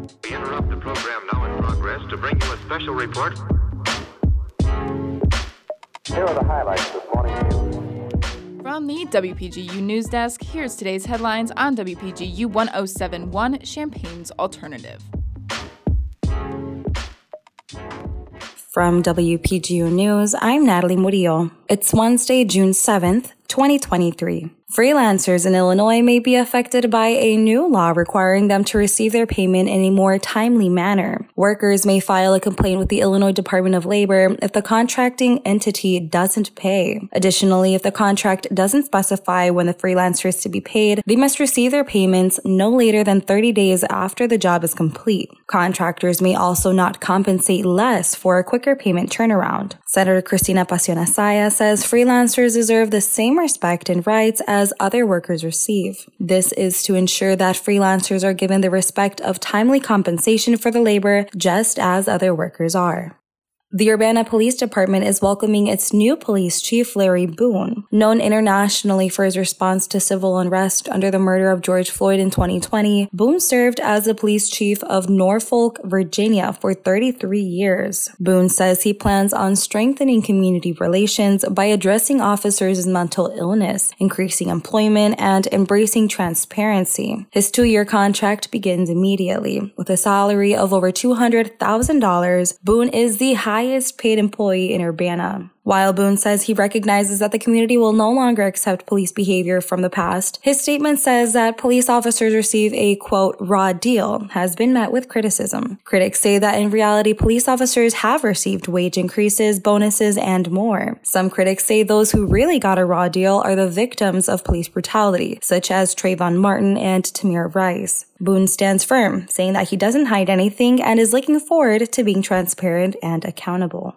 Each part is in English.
We interrupt the program now in progress to bring you a special report. Here are the highlights this morning's news. From the WPGU News Desk, here's today's headlines on WPGU 1071 Champaign's Alternative. From WPGU News, I'm Nathalie Murillo. It's Wednesday, June 7th, 2023. Freelancers in Illinois may be affected by a new law requiring them to receive their payment in a more timely manner. Workers may file a complaint with the Illinois Department of Labor if the contracting entity doesn't pay. Additionally, if the contract doesn't specify when the freelancer is to be paid, they must receive their payments no later than 30 days after the job is complete. Contractors may also not compensate less for a quicker payment turnaround. Senator Cristina Pacione-Zayas says freelancers deserve the same respect and rights as other workers receive. This is to ensure that freelancers are given the respect of timely compensation for the labor just as other workers are. The Urbana Police Department is welcoming its new police chief, Larry Boone. Known internationally for his response to civil unrest under the murder of George Floyd in 2020, Boone served as the police chief of Norfolk, Virginia for 33 years. Boone says he plans on strengthening community relations by addressing officers' mental illness, increasing employment, and embracing transparency. His two-year contract begins immediately. With a salary of over $200,000, Boone is the highest highest paid employee in Urbana. While Boone says he recognizes that the community will no longer accept police behavior from the past, his statement says that police officers receive a quote, raw deal has been met with criticism. Critics say that in reality, police officers have received wage increases, bonuses, and more. Some critics say those who really got a raw deal are the victims of police brutality, such as Trayvon Martin and Tamir Rice. Boone stands firm, saying that he doesn't hide anything and is looking forward to being transparent and accountable.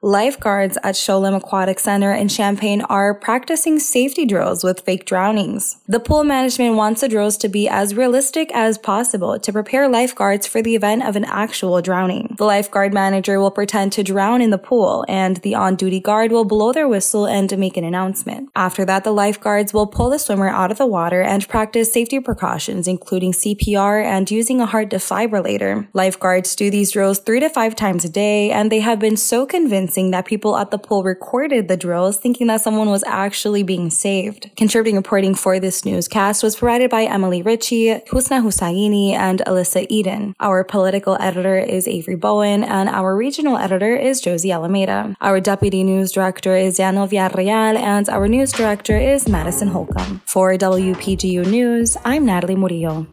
Lifeguards at Sholem Aquatic Center in Champaign are practicing safety drills with fake drownings. The pool management wants the drills to be as realistic as possible to prepare lifeguards for the event of an actual drowning. The lifeguard manager will pretend to drown in the pool, and the on-duty guard will blow their whistle and make an announcement. After that, the lifeguards will pull the swimmer out of the water and practice safety precautions, including CPR and using a heart defibrillator. Lifeguards do these drills three to five times a day, and they have been so convinced that people at the pool recorded the drills thinking that someone was actually being saved. Contributing reporting for this newscast was provided by Emily Richie, Husna Hussaini, and Elissa Eaton. Our political editor is Avery Bowen, and our regional editor is Josie Alameda. Our deputy news director is Daniel Villarreal, and our news director is Madison Holcomb. For WPGU News, I'm Nathalie Murillo.